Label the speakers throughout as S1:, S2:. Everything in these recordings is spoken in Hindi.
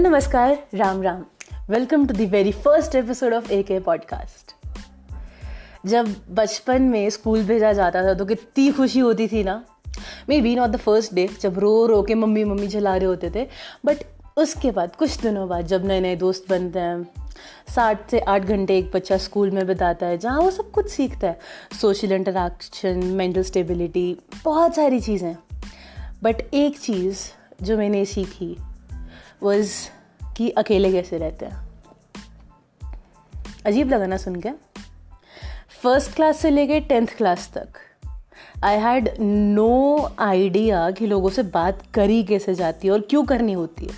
S1: नमस्कार Ram Ram welcome to the very first episode of A K podcast जब बचपन में स्कूल भेजा जाता था तो कितनी खुशी होती थी ना? Maybe not the first day जब रो रो के मम्मी मम्मी चला रहे होते थे बट उसके बाद, कुछ दिनों बाद, जब नए नए दोस्त बनते हैं, सात से आठ घंटे एक बच्चा स्कूल में बिताता है, जहाँ वो सब कुछ सीखता है। सोशल इंटरेक्शन मेंटल स्टेबिलिटी बहुत सारी चीज़ें। बट एक चीज़ जो मैंने सीखी वॉज़ कि अकेले कैसे रहते हैं? अजीब लगा ना सुन के। फ़र्स्ट क्लास से लेके टेंथ क्लास तक आई हैड नो आइडिया कि लोगों से बात करी कैसे जाती है और क्यों करनी होती है।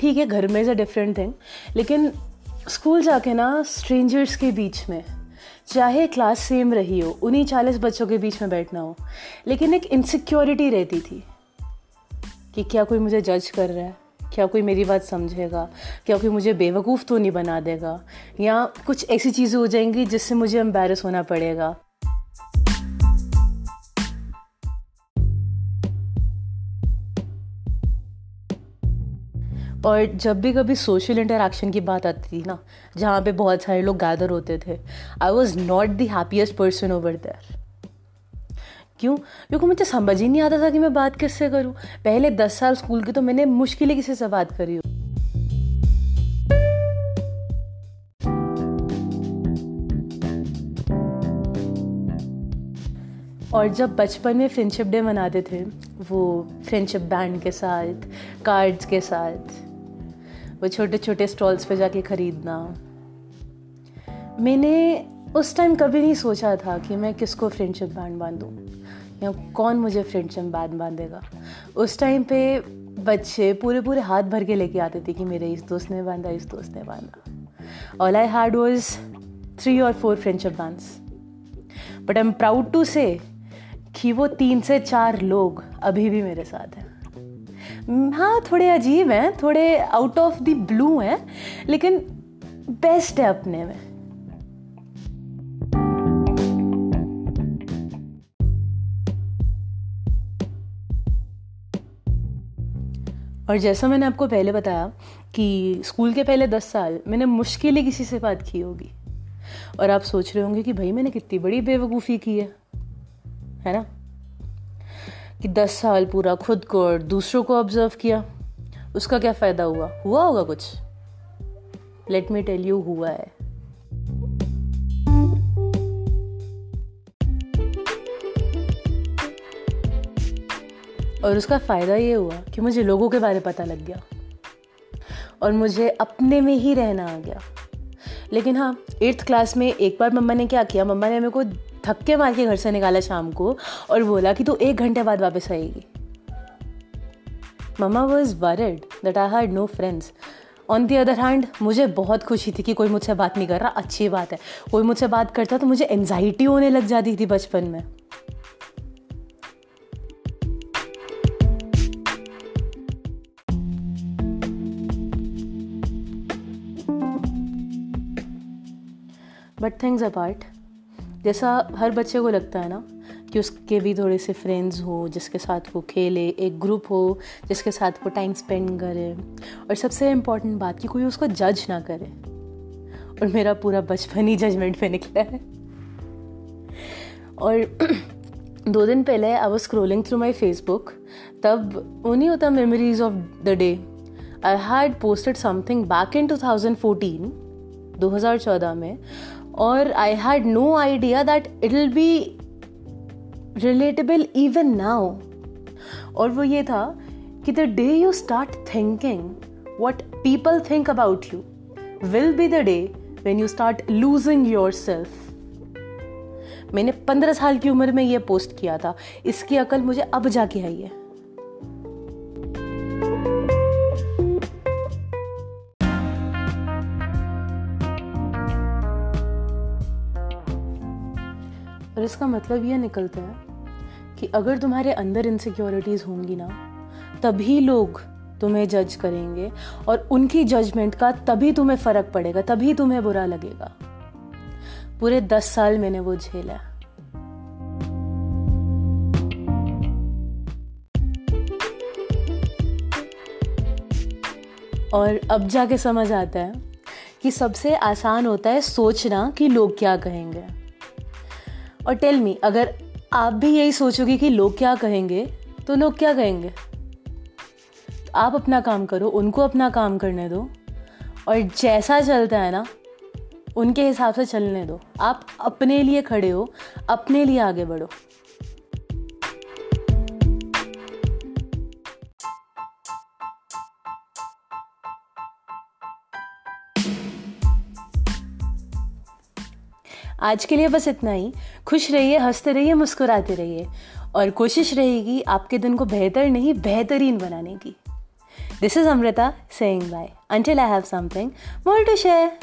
S1: ठीक है, घर में इज़ अ डिफरेंट थिंग लेकिन स्कूल जाके ना स्ट्रेंजर्स के बीच में, चाहे क्लास सेम रही हो, उन्हीं चालीस बच्चों के बीच में बैठना हो, लेकिन एक इनसिक्योरिटी रहती थी कि क्या कोई मुझे जज कर रहा है। क्या कोई मेरी बात समझेगा? क्या कोई मुझे बेवकूफ़ तो नहीं बना देगा? या कुछ ऐसी चीज़ें हो जाएँगी जिससे मुझे एम्बेरस होना पड़ेगा? और जब भी कभी सोशल इंटरेक्शन की बात आती थी ना, जहाँ पे बहुत सारे लोग गैदर होते थे I was not the happiest person over there क्यों? क्योंकि मुझे समझ ही नहीं आता था कि मैं बात किससे करूँ। पहले दस साल स्कूल की तो मैंने मुश्किल ही किसी से बात करी हो। और जब बचपन में फ्रेंडशिप डे मनाते थे, वो फ्रेंडशिप बैंड के साथ कार्ड्स के साथ, वो छोटे छोटे स्टॉल्स पे जाके ख़रीदना। मैंने उस टाइम कभी नहीं सोचा था कि मैं किसको फ्रेंडशिप बैंड बांधूँ। या कौन मुझे फ्रेंडशिप बैंड बांधेगा? उस टाइम पे बच्चे पूरे पूरे हाथ भर के लेके आते थे कि मेरे इस दोस्त ने बांधा, इस दोस्त ने बांधा। All I had was three और four friendship bands but I am proud to say कि वो तीन से चार लोग अभी भी मेरे साथ हैं। हाँ थोड़े अजीब हैं, थोड़े आउट ऑफ़ द ब्लू हैं, लेकिन बेस्ट है अपने में। और जैसा मैंने आपको पहले बताया कि स्कूल के पहले दस साल मैंने मुश्किल ही किसी से बात की होगी। और आप सोच रहे होंगे कि भाई मैंने कितनी बड़ी बेवकूफ़ी की है है ना? कि दस साल पूरा खुद को और दूसरों को ऑब्ज़र्व किया, उसका क्या फ़ायदा हुआ? हुआ होगा कुछ। लेट मी टेल यू हुआ है। और उसका फ़ायदा ये हुआ कि मुझे लोगों के बारे पता लग गया। और मुझे अपने में ही रहना आ गया। लेकिन हाँ एट्थ क्लास में एक बार मम्मा ने क्या किया, मम्मा ने मेरे को थक्के मार के घर से निकाला शाम को और बोला कि तू एक घंटे बाद वापस आएगी। Mama was worried that I had no friends on the other hand मुझे बहुत खुशी थी कि कोई मुझसे बात नहीं कर रहा, अच्छी बात है। कोई मुझसे बात करता तो मुझे एनजाइटी होने लग जाती थी बचपन में। बट थिंग्स अपार्ट जैसा हर बच्चे को लगता है ना, कि उसके भी थोड़े से फ्रेंड्स हो, जिसके साथ वो खेले, एक ग्रुप हो, जिसके साथ वो टाइम स्पेंड करे। और सबसे इंपॉर्टेंट बात कि कोई उसको जज ना करे। और मेरा पूरा बचपन ही जजमेंट पे निकला है। और दो दिन पहले I was scrolling through my Facebook तब उन्हीं होता memories of the day I had posted something back in 2014 2014 में और I had no idea that it will be relatable even now और वो ये था कि the day you start thinking what people think about you will be the day when you start losing yourself मैंने पंद्रह साल की उम्र में ये पोस्ट किया था। इसकी अकल मुझे अब जाके आई है। और इसका मतलब ये निकलता है कि अगर तुम्हारे अंदर इनसिक्योरिटीज़ होंगी ना, तभी लोग तुम्हें जज करेंगे और उनकी जजमेंट का तभी तुम्हें फ़र्क पड़ेगा, तभी तुम्हें बुरा लगेगा। पूरे दस साल मैंने वो झेला और अब जाके समझ आता है कि सबसे आसान होता है सोचना कि लोग क्या कहेंगे। और टेल मी अगर आप भी यही सोचोगे कि लोग क्या कहेंगे तो लोग क्या कहेंगे? तो आप अपना काम करो, उनको अपना काम करने दो, और जैसा चलता है ना, उनके हिसाब से चलने दो। आप अपने लिए खड़े हो, अपने लिए आगे बढ़ो। आज के लिए बस इतना ही। खुश रहिए, हँसते रहिए, मुस्कुराते रहिए। और कोशिश रहेगी आपके दिन को बेहतर नहीं, बेहतरीन बनाने की। This is Amrita saying bye until I have something more to share